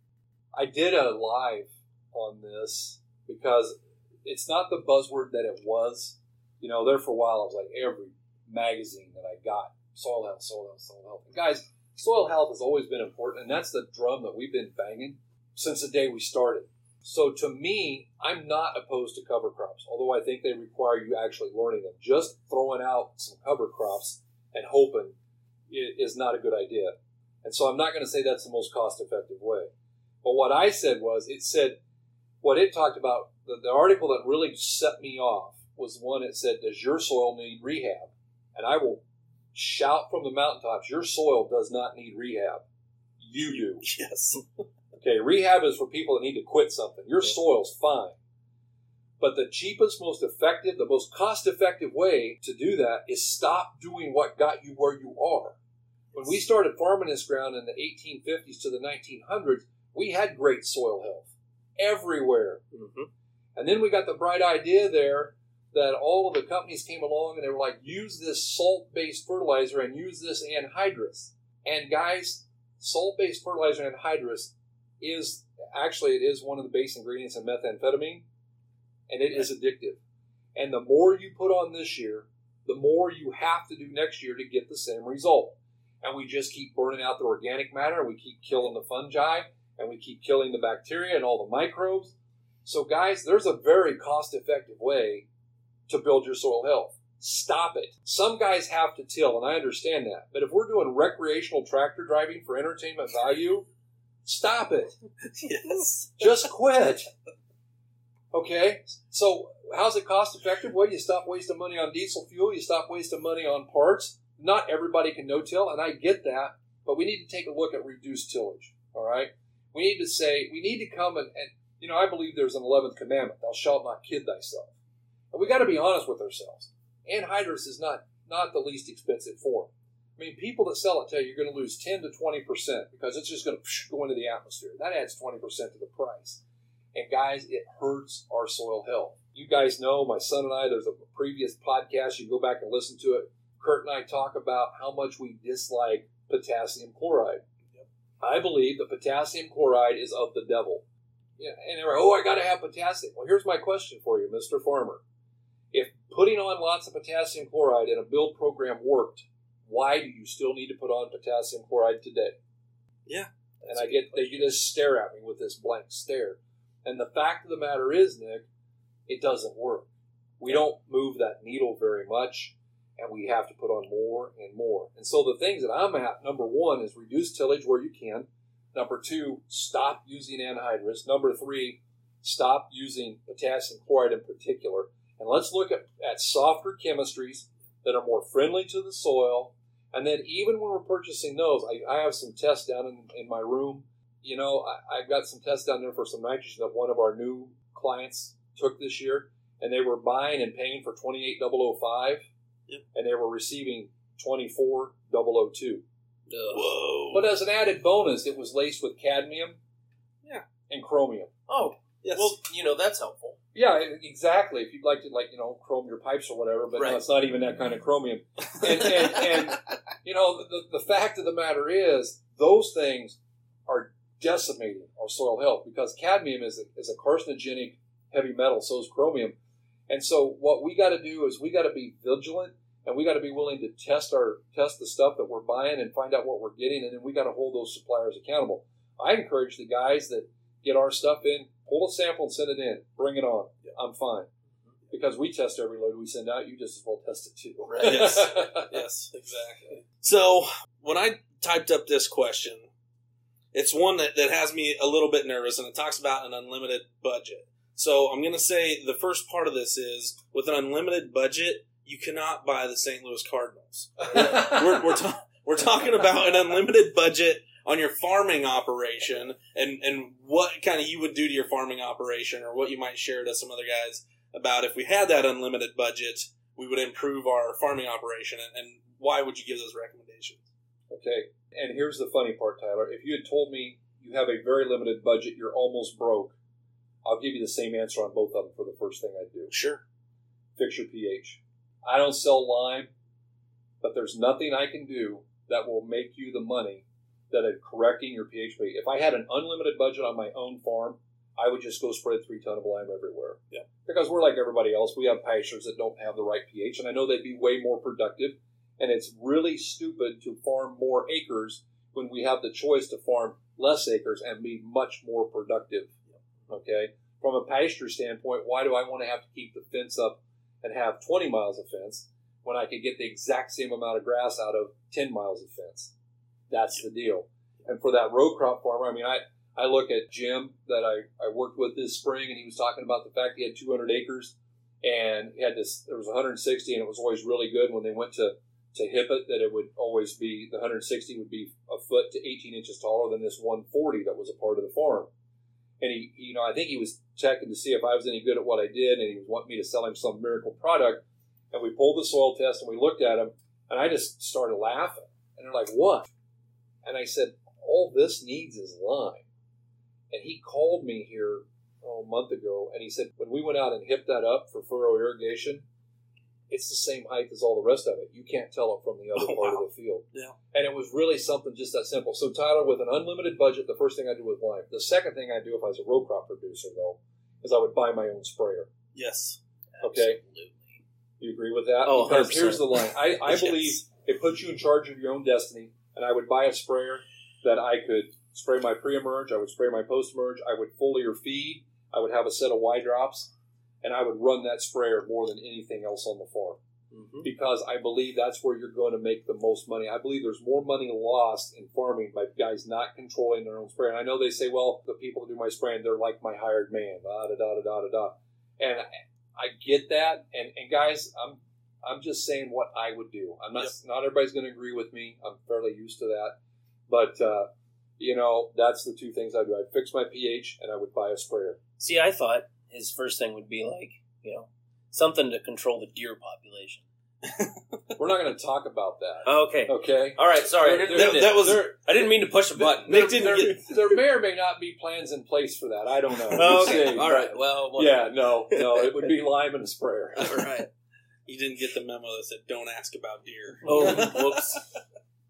Speaker 4: I did a live on this because it's not the buzzword that it was. You know, there for a while, I was like every magazine that I got soil health, soil health, soil health. And guys, soil health has always been important, and that's the drum that we've been banging since the day we started. So to me, I'm not opposed to cover crops, although I think they require you actually learning them. Just throwing out some cover crops and hoping is not a good idea. And so I'm not going to say that's the most cost effective way. But what I said was, it said, what it talked about, the, the article that really set me off was one that said, Does your soil need rehab? And I will shout from the mountaintops, Your soil does not need rehab. You do.
Speaker 2: Yes.
Speaker 4: Okay, rehab is for people that need to quit something. Your soil's fine. But the cheapest, most effective, the most cost effective way to do that is stop doing what got you where you are. When we started farming this ground in the 1850s to the 1900s, we had great soil health everywhere.
Speaker 3: Mm-hmm.
Speaker 4: And then we got the bright idea there that all of the companies came along and they were like, use this salt based fertilizer and use this anhydrous. And guys, salt based fertilizer anhydrous is actually it is one of the base ingredients in methamphetamine and it is addictive. And the more you put on this year, the more you have to do next year to get the same result. And we just keep burning out the organic matter, we keep killing the fungi, and we keep killing the bacteria and all the microbes. So, guys, there's a very cost effective way to build your soil health. Stop it. Some guys have to till, and I understand that. But if we're doing recreational tractor driving for entertainment value, stop it.
Speaker 2: yes.
Speaker 4: Just quit. Okay? So, how's it cost effective? Well, you stop wasting money on diesel fuel, you stop wasting money on parts. Not everybody can no till, and I get that, but we need to take a look at reduced tillage. All right? We need to say, we need to come and, and you know, I believe there's an 11th commandment thou shalt not kid thyself. And we got to be honest with ourselves. Anhydrous is not, not the least expensive form. I mean, people that sell it tell you you're going to lose 10 to 20% because it's just going to go into the atmosphere. That adds 20% to the price. And guys, it hurts our soil health. You guys know, my son and I, there's a previous podcast, you go back and listen to it. Kurt and I talk about how much we dislike potassium chloride. I believe that potassium chloride is of the devil. Yeah, and they're, oh, I got to have potassium. Well, here's my question for you, Mr. Farmer. If putting on lots of potassium chloride in a build program worked, why do you still need to put on potassium chloride today?
Speaker 2: Yeah,
Speaker 4: And I get they just stare at me with this blank stare. And the fact of the matter is, Nick, it doesn't work. We don't move that needle very much, and we have to put on more and more. And so the things that I'm at, number one, is reduce tillage where you can. Number two, stop using anhydrous. Number three, stop using potassium chloride in particular. And let's look at, at softer chemistries that are more friendly to the soil. And then even when we're purchasing those, I, I have some tests down in, in my room. You know, I, I've got some tests down there for some nitrogen that one of our new clients took this year, and they were buying and paying for 28005,
Speaker 2: Yep.
Speaker 4: and they were receiving 24002.
Speaker 2: Whoa!
Speaker 4: But as an added bonus, it was laced with cadmium,
Speaker 2: Yeah.
Speaker 4: and chromium.
Speaker 3: Oh,
Speaker 2: yes.
Speaker 3: well, you know that's helpful.
Speaker 4: Yeah, exactly. If you'd like to, like you know, chrome your pipes or whatever, but
Speaker 3: Right.
Speaker 4: no, it's not even that kind of chromium. And and, and you know, the, the fact of the matter is, those things are decimating our soil health because cadmium is a, is a carcinogenic heavy metal. So is chromium. And so what we got to do is we got to be vigilant and we got to be willing to test our test the stuff that we're buying and find out what we're getting, and then we got to hold those suppliers accountable. I encourage the guys that get our stuff in, pull a sample and send it in, bring it on. I'm fine because we test every load we send out. You just as well test it too.
Speaker 3: Right.
Speaker 2: Yes. yes, exactly. So when I typed up this question, it's one that, that has me a little bit nervous, and it talks about an unlimited budget. So I'm going to say the first part of this is with an unlimited budget, you cannot buy the St. Louis Cardinals. We're, we're, ta- we're talking about an unlimited budget on your farming operation and, and what kind of you would do to your farming operation or what you might share to some other guys about if we had that unlimited budget, we would improve our farming operation and, and why would you give those recommendations?
Speaker 4: Okay. And here's the funny part, Tyler. If you had told me you have a very limited budget, you're almost broke, I'll give you the same answer on both of them for the first thing I do.
Speaker 2: Sure.
Speaker 4: Fix your pH. I don't sell lime, but there's nothing I can do that will make you the money that at correcting your pH. rate. If I had an unlimited budget on my own farm, I would just go spread three ton of lime everywhere.
Speaker 2: Yeah.
Speaker 4: Because we're like everybody else. We have pastures that don't have the right pH, and I know they'd be way more productive. And it's really stupid to farm more acres when we have the choice to farm less acres and be much more productive. Okay. From a pasture standpoint, why do I want to have to keep the fence up and have 20 miles of fence when I could get the exact same amount of grass out of 10 miles of fence? That's the deal. And for that row crop farmer, I mean, I, I look at Jim that I, I worked with this spring, and he was talking about the fact he had 200 acres, and he had this. There was 160, and it was always really good when they went to to hip it. That it would always be the 160 would be a foot to 18 inches taller than this 140 that was a part of the farm. And he, you know, I think he was checking to see if I was any good at what I did, and he wanting me to sell him some miracle product. And we pulled the soil test, and we looked at him, and I just started laughing. And they're like, "What?" And I said, "All this needs is lime." And he called me here oh, a month ago, and he said when we went out and hipped that up for furrow irrigation, it's the same height as all the rest of it. You can't tell it from the other
Speaker 2: Oh,
Speaker 4: part
Speaker 2: wow.
Speaker 4: of the field.
Speaker 2: Yeah.
Speaker 4: And it was really something just that simple. So Tyler, with an unlimited budget, the first thing I do with lime. The second thing I do if I was a row crop producer, though, is I would buy my own sprayer.
Speaker 2: Yes.
Speaker 4: Okay.
Speaker 3: Absolutely.
Speaker 4: You agree with that?
Speaker 3: Oh,
Speaker 4: because
Speaker 3: 100%.
Speaker 4: here's the line. I, I
Speaker 2: Yes.
Speaker 4: believe it puts you in charge of your own destiny, and I would buy a sprayer that I could spray my pre-emerge, I would spray my post-emerge, I would foliar feed, I would have a set of Y drops, and I would run that sprayer more than anything else on the farm
Speaker 3: Mm-hmm.
Speaker 4: because I believe that's where you're going to make the most money. I believe there's more money lost in farming by guys not controlling their own spray. And I know they say, well, the people who do my spraying, they're like my hired man, da da da da da da. And I, I get that. And, and guys, I'm I'm just saying what I would do. I'm not
Speaker 2: Yep.
Speaker 4: not everybody's going to agree with me. I'm fairly used to that, but uh, you know that's the two things I do. I'd fix my pH and I would buy a sprayer.
Speaker 3: See, I thought his first thing would be like, you know, something to control the deer population.
Speaker 4: We're not going to talk about that.
Speaker 3: Oh, okay.
Speaker 4: Okay.
Speaker 3: All right. Sorry. I
Speaker 4: There-
Speaker 3: didn't,
Speaker 2: that- that was-
Speaker 4: There-
Speaker 3: I didn't mean to push a button.
Speaker 2: Nick didn't
Speaker 4: there,
Speaker 2: get-
Speaker 4: there may or may not be plans in place for that. I don't know.
Speaker 3: Oh, okay.
Speaker 4: see.
Speaker 3: All right. Well. what-
Speaker 4: Yeah, no, no. It would be lime and a sprayer.
Speaker 3: All right.
Speaker 2: You didn't get the memo that said "Don't ask about deer."
Speaker 3: Oh, whoops.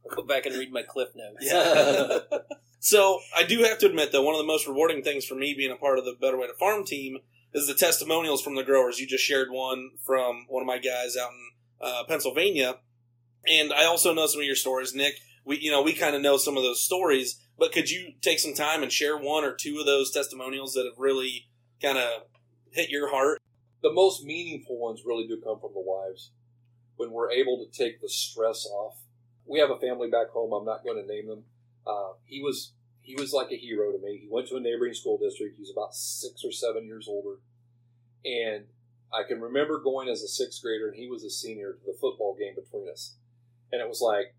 Speaker 3: I'll go back and read my cliff notes.
Speaker 2: Yeah. so I do have to admit, though, one of the most rewarding things for me being a part of the Better Way to Farm team is the testimonials from the growers. You just shared one from one of my guys out in uh, Pennsylvania, and I also know some of your stories, Nick. We, you know, we kind of know some of those stories, but could you take some time and share one or two of those testimonials that have really kind of hit your heart?
Speaker 4: the most meaningful ones really do come from the wives when we're able to take the stress off. We have a family back home. I'm not going to name them. Uh, he was he was like a hero to me. He went to a neighboring school district. He's about six or seven years older, and I can remember going as a sixth grader, and he was a senior to the football game between us, and it was like.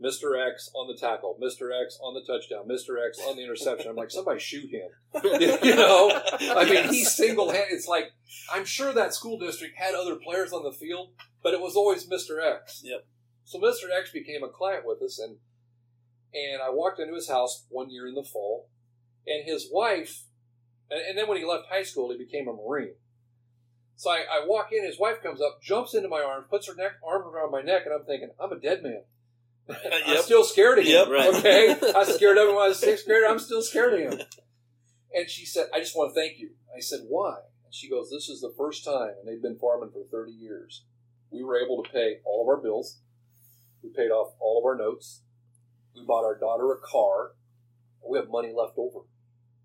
Speaker 4: Mr. X on the tackle, Mr. X on the touchdown, Mr. X on the interception. I'm like, somebody shoot him. you know, I mean, he single handed. It's like I'm sure that school district had other players on the field, but it was always Mr. X.
Speaker 2: Yep.
Speaker 4: So Mr. X became a client with us, and And I walked into his house one year in the fall, and his wife, and, and then when he left high school, he became a Marine. So I, I walk in, his wife comes up, jumps into my arms, puts her neck, arm around my neck, and I'm thinking, I'm a dead man. I'm
Speaker 2: Yep.
Speaker 4: still scared of him.
Speaker 2: Yep.
Speaker 3: Right.
Speaker 4: Okay, I was scared of him when I was sixth grade. I'm still scared of him. And she said, "I just want to thank you." I said, "Why?" And she goes, "This is the first time, and they've been farming for 30 years. We were able to pay all of our bills. We paid off all of our notes. We bought our daughter a car. We have money left over.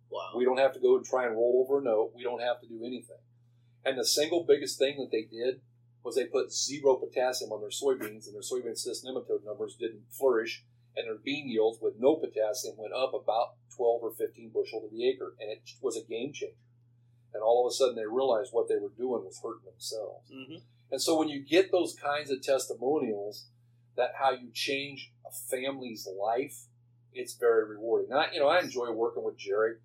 Speaker 3: Wow.
Speaker 4: We don't have to go and try and roll over a note. We don't have to do anything. And the single biggest thing that they did was they put zero potassium on their soybeans, and their soybean cyst nematode numbers didn't flourish, and their bean yields with no potassium went up about 12 or 15 bushel to the acre, and it was a game changer. And all of a sudden, they realized what they were doing was hurting themselves.
Speaker 2: hmm
Speaker 4: And so when you get those kinds of testimonials, that how you change a family's life, it's very rewarding. And I, you know, I enjoy working with Jerry.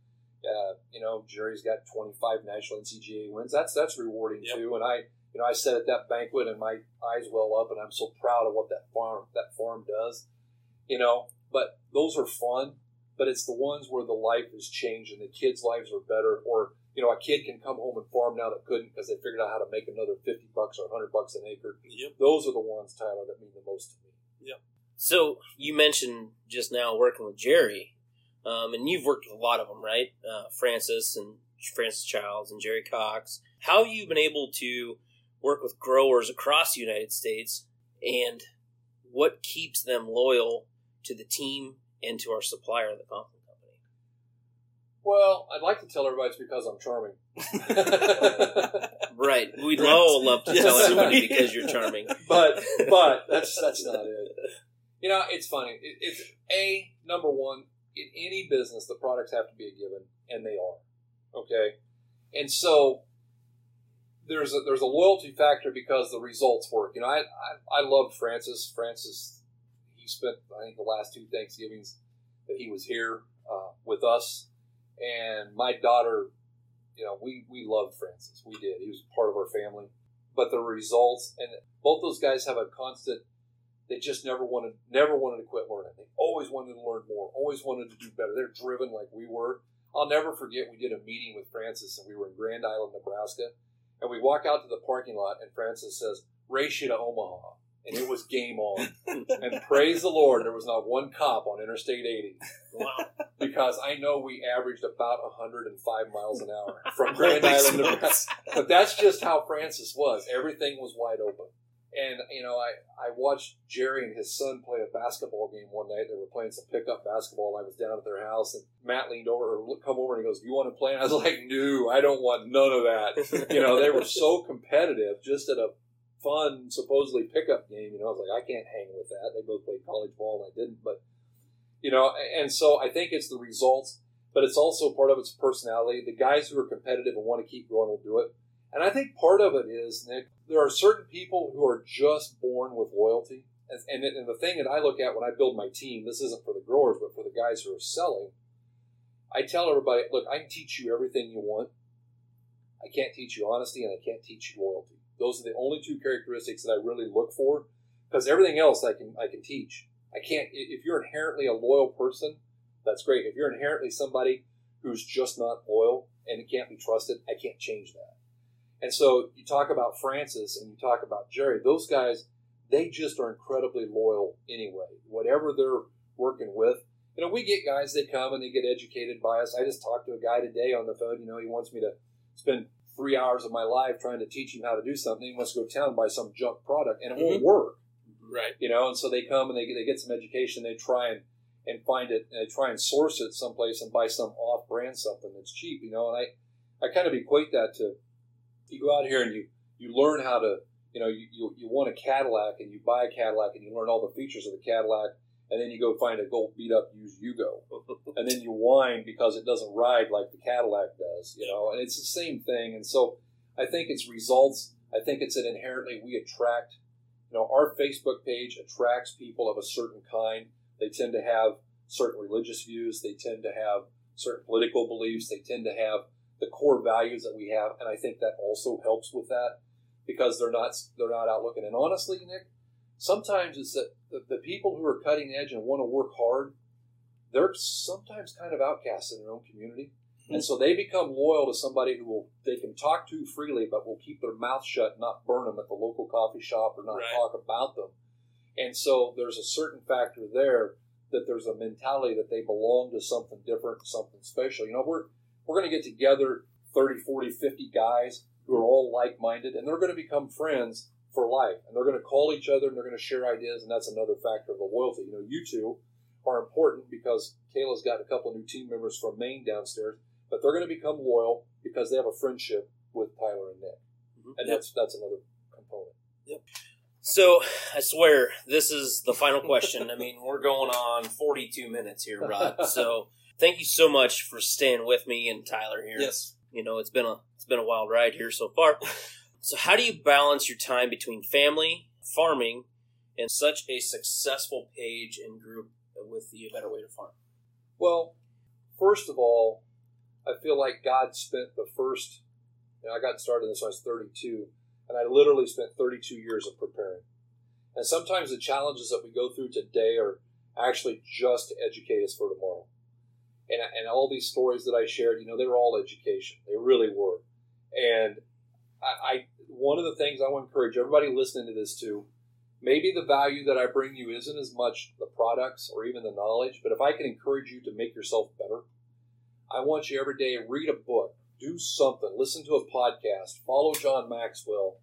Speaker 4: Uh, you know, Jerry's got 25 national NCGA wins. That's that's rewarding
Speaker 2: Yep.
Speaker 4: too. And I, you know, I sat at that banquet and my eyes well up, and I'm so proud of what that farm that farm does. You know, but those are fun. But it's the ones where the life is changed and the kids' lives are better, or you know, a kid can come home and farm now that couldn't because they figured out how to make another 50 bucks or 100 bucks an acre.
Speaker 2: Yep.
Speaker 4: Those are the ones, Tyler, that mean the most to me. Yeah.
Speaker 3: So you mentioned just now working with Jerry, um, and you've worked with a lot of them, right? Uh, Francis and Francis Childs and Jerry Cox. How have you been able to work with growers across the United States, and what keeps them loyal to the team and to our supplier, the Conklin Company?
Speaker 4: Well, I'd like to tell everybody it's because I'm charming.
Speaker 3: Right. We'd
Speaker 2: Right.
Speaker 3: all love to
Speaker 2: Yes.
Speaker 3: tell everybody because you're charming.
Speaker 4: but but that's that's not it. You know, it's funny. It, it's a number one in any business. The products have to be a given, and they are. Okay, and so there's a, there's a loyalty factor because the results work. You know, I I, I loved Francis. Francis, he spent I think the last two Thanksgivings that he was here uh, with us, and my daughter. You know, we we loved Francis. We did. He was part of our family but the results and both those guys have a constant they just never wanted never wanted to quit learning they always wanted to learn more always wanted to do better they're driven like we were i'll never forget we did a meeting with francis and we were in grand island nebraska and we walk out to the parking lot and francis says race you to omaha and it was game on and praise the lord there was not one cop on interstate 80
Speaker 3: Wow.
Speaker 4: because i know we averaged about 105 miles an hour from grand island
Speaker 2: smokes.
Speaker 4: nebraska but that's just how Francis was. Everything was wide open. And you know, I I watched Jerry and his son play a basketball game one night. They were playing some pickup basketball. And I was down at their house, and Matt leaned over or come over and he goes, "Do you want to play?" And I was like, "No, I don't want none of that." You know, they were so competitive just at a fun, supposedly pickup game. You know, I was like, I can't hang with that. They both played college ball, and I didn't. But you know, and so I think it's the results, but it's also part of its personality. The guys who are competitive and want to keep growing will do it. And I think part of it is, Nick, there are certain people who are just born with loyalty. And, and, and the thing that I look at when I build my team, this isn't for the growers, but for the guys who are selling, I tell everybody, look, I can teach you everything you want. I can't teach you honesty and I can't teach you loyalty. Those are the only two characteristics that I really look for because everything else I can I can teach. I can't if you're inherently a loyal person, that's great. If you're inherently somebody who's just not loyal and can't be trusted, I can't change that. And so you talk about Francis and you talk about Jerry, those guys, they just are incredibly loyal anyway. Whatever they're working with. You know, we get guys that come and they get educated by us. I just talked to a guy today on the phone, you know, he wants me to spend three hours of my life trying to teach him how to do something. He wants to go to town and buy some junk product and it won't mm-hmm. work
Speaker 2: Right.
Speaker 4: you know, and so they come and they get, they get some education. They try and, and find it, and they try and source it someplace and buy some off brand something that's cheap, you know. And I, I kind of equate that to you go out here and you, you learn how to, you know, you, you, you want a Cadillac and you buy a Cadillac and you learn all the features of the Cadillac, and then you go find a gold beat up used Yugo, and then you whine because it doesn't ride like the Cadillac does, you know. And it's the same thing. And so I think it's results. I think it's that inherently we attract you know, our Facebook page attracts people of a certain kind. They tend to have certain religious views. They tend to have certain political beliefs. They tend to have the core values that we have, and I think that also helps with that because they're not they're not out looking. And honestly, Nick, sometimes it's that the, the people who are cutting edge and want to work hard they're sometimes kind of outcasts in their own community. Hmm. And so they become loyal to somebody who will they can talk to freely, but will keep their mouth shut, and not burn them at the local coffee shop or not
Speaker 2: Right.
Speaker 4: talk about them. And so there's a certain factor there that there's a mentality that they belong to something different, something special. You know, we're we're going to get together 30, 40, 50 guys who are all like-minded, and they're going to become friends for life. And they're going to call each other, and they're going to share ideas, and that's another factor of the loyalty. You know, you two are important because Kayla's got a couple of new team members from Maine downstairs, but they're going to become loyal because they have a friendship with Tyler and Nick,
Speaker 3: Mhm.
Speaker 4: and that's that's another component. Yep.
Speaker 3: So I swear this is the final question. I mean, we're going on 42 minutes here, Rod. So thank you so much for staying with me and Tyler here.
Speaker 2: Yes.
Speaker 3: You know, it's been a it's been a wild ride here so far. So how do you balance your time between family, farming, and such a successful page and group with the Better Way to Farm?
Speaker 4: Well, first of all, I feel like God spent the first. You know, I got started in this when I was 32, and I literally spent 32 years of preparing. And sometimes the challenges that we go through today are actually just to educate us for tomorrow. And, and all these stories that I shared, you know, they were all education. They really were. And I, I one of the things I want to encourage everybody listening to this too, maybe the value that I bring you isn't as much the products or even the knowledge, but if I can encourage you to make yourself better, I want you every day read a book, do something, listen to a podcast, follow John Maxwell,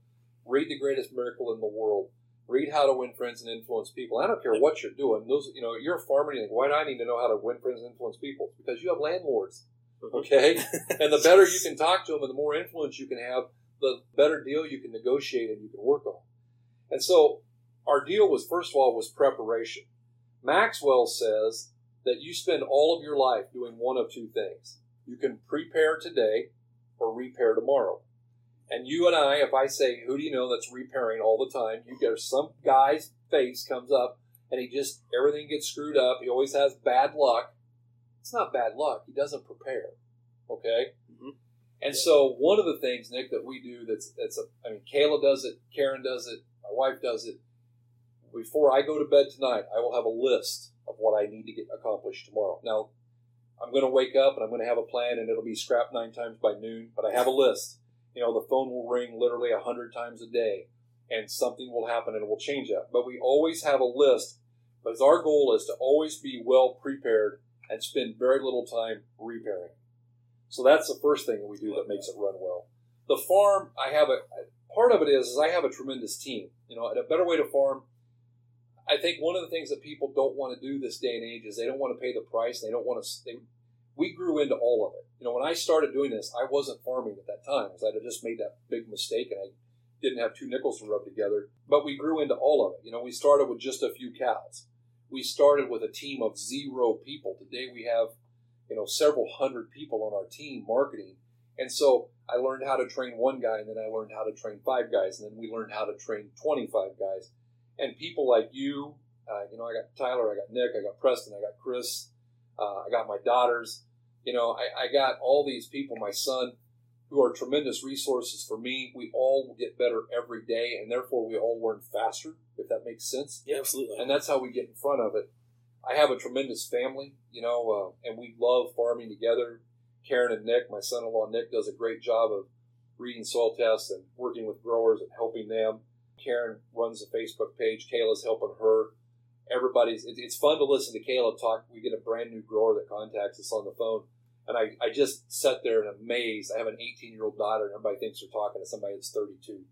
Speaker 4: read The Greatest Miracle in the World, read How to Win Friends and Influence People. I don't care what you're doing. Those, you know, you're a farmer. You think, why do I need to know how to win friends and influence people? Because you have landlords, mm-hmm. okay? and the better you can talk to them, and the more influence you can have, the better deal you can negotiate and you can work on. And so our deal was first of all was preparation. Maxwell says that you spend all of your life doing one of two things. You can prepare today or repair tomorrow. And you and I, if I say, who do you know that's repairing all the time? You get some guy's face comes up and he just, everything gets screwed up. He always has bad luck. It's not bad luck. He doesn't prepare. Okay? And so one of the things, Nick, that we do that's, that's a, I mean, Kayla does it, Karen does it, my wife does it. Before I go to bed tonight, I will have a list of what I need to get accomplished tomorrow. Now, I'm going to wake up and I'm going to have a plan and it'll be scrapped nine times by noon, but I have a list. You know, the phone will ring literally a hundred times a day and something will happen and it will change that. But we always have a list because our goal is to always be well prepared and spend very little time repairing. So that's the first thing that we do that makes it run well. The farm, I have a part of it is, is I have a tremendous team. You know, a better way to farm, I think one of the things that people don't want to do this day and age is they don't want to pay the price. They don't want to. They, we grew into all of it. You know, when I started doing this, I wasn't farming at that time because I had just made that big mistake and I didn't have two nickels to rub together. But we grew into all of it. You know, we started with just a few cows. We started with a team of zero people. Today we have, you know, several hundred people on our team marketing. And so I learned how to train one guy, and then I learned how to train five guys, and then we learned how to train 25 guys. And people like you, uh, you know, I got Tyler, I got Nick, I got Preston, I got Chris, uh, I got my daughters. You know, I, I got all these people, my son, who are tremendous resources for me. We all get better every day, and therefore we all learn faster, if that makes sense.
Speaker 2: Yeah, absolutely.
Speaker 4: And that's how we get in front of it. I have a tremendous family, you know, uh, and we love farming together. Karen and Nick, my son-in-law Nick, does a great job of reading soil tests and working with growers and helping them. Karen runs a Facebook page. Kayla's helping her. Everybody's. It, it's fun to listen to Kayla talk. We get a brand new grower that contacts us on the phone, and I, I just sat there and amazed. I have an 18 year old daughter, and everybody thinks they're talking to somebody that's 32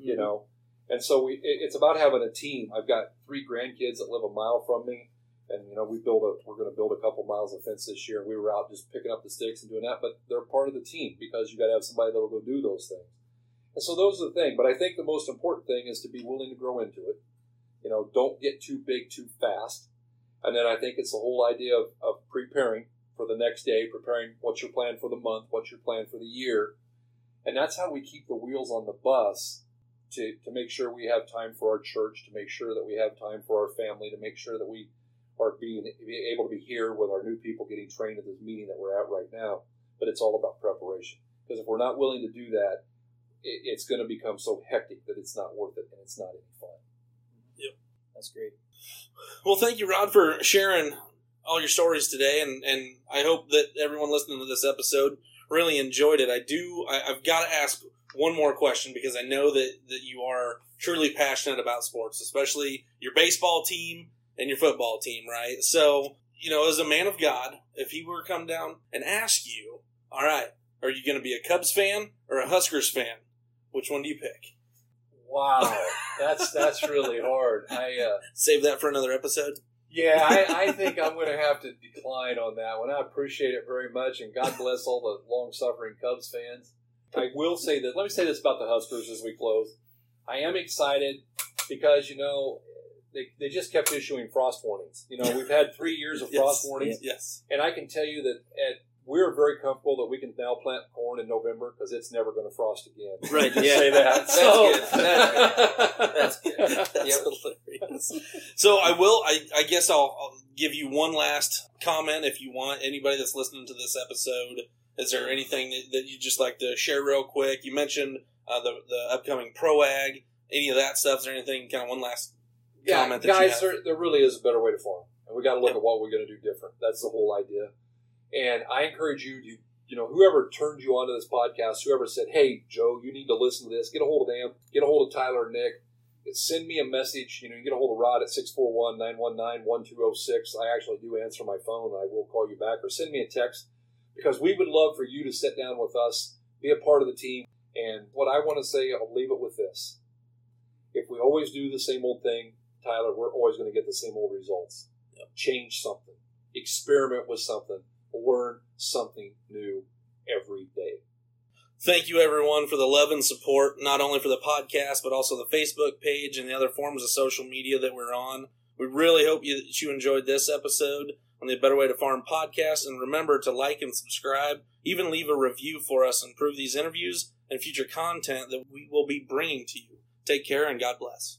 Speaker 4: you know. And so we, it, it's about having a team. I've got three grandkids that live a mile from me, and you know we build a. We're going to build a couple miles of fence this year. We were out just picking up the sticks and doing that, but they're part of the team because you got to have somebody that'll go do those things. And so those are the thing. But I think the most important thing is to be willing to grow into it. You know, don't get too big too fast. And then I think it's the whole idea of, of preparing for the next day, preparing what's your plan for the month, what's your plan for the year. And that's how we keep the wheels on the bus to, to make sure we have time for our church, to make sure that we have time for our family, to make sure that we are being be able to be here with our new people getting trained at this meeting that we're at right now. But it's all about preparation. Because if we're not willing to do that, it, it's going to become so hectic that it's not worth it and it's not any fun.
Speaker 3: Yep, That's great.
Speaker 2: Well, thank you, Rod, for sharing all your stories today, and and I hope that everyone listening to this episode really enjoyed it. I do. I, I've got to ask one more question because I know that that you are truly passionate about sports, especially your baseball team and your football team, right? So, you know, as a man of God, if he were to come down and ask you, all right, are you going to be a Cubs fan or a Huskers fan? Which one do you pick?
Speaker 4: Wow, that's that's really hard. I uh,
Speaker 2: Save that for another episode.
Speaker 4: yeah, I, I think I'm going to have to decline on that one. I appreciate it very much, and God bless all the long suffering Cubs fans. I will say that. Let me say this about the Huskers as we close. I am excited because you know they, they just kept issuing frost warnings. You know we've had three years of frost warnings,
Speaker 2: Yes.
Speaker 4: and I can tell you that at, we're very comfortable that we can now plant corn in November because it's never going to frost again.
Speaker 3: Right,
Speaker 4: Just
Speaker 3: yeah.
Speaker 4: say that.
Speaker 3: That's
Speaker 4: So-
Speaker 3: good. That's good.
Speaker 2: That's
Speaker 3: Yep.
Speaker 2: hilarious. So I will. I, I guess I'll, I'll give you one last comment if you want. Anybody that's listening to this episode, is there anything that, that you just like to share real quick? You mentioned uh, the the upcoming pro ag. Any of that stuff? Is there anything? Kind of one last
Speaker 4: yeah,
Speaker 2: comment
Speaker 4: guys, there, there really is a better way to farm, and we got to look at what we're going to do different. That's the whole idea. And I encourage you to, you know, whoever turned you onto this podcast, whoever said, "Hey, Joe, you need to listen to this," get a hold of them, get a hold of Tyler Nick. Send me a message. You know, you get a hold of Rod at 641-919-1206. I actually do answer my phone. I will call you back or send me a text because we would love for you to sit down with us, be a part of the team. And what I want to say, I'll leave it with this. If we always do the same old thing, Tyler, we're always going to get the same old results. Change something, experiment with something, learn something new every day.
Speaker 2: Thank you, everyone, for the love and support, not only for the podcast, but also the Facebook page and the other forms of social media that we're on. We really hope you, that you enjoyed this episode on the Better Way to Farm podcast. And remember to like and subscribe, even leave a review for us, and improve these interviews and future content that we will be bringing to you. Take care and God bless.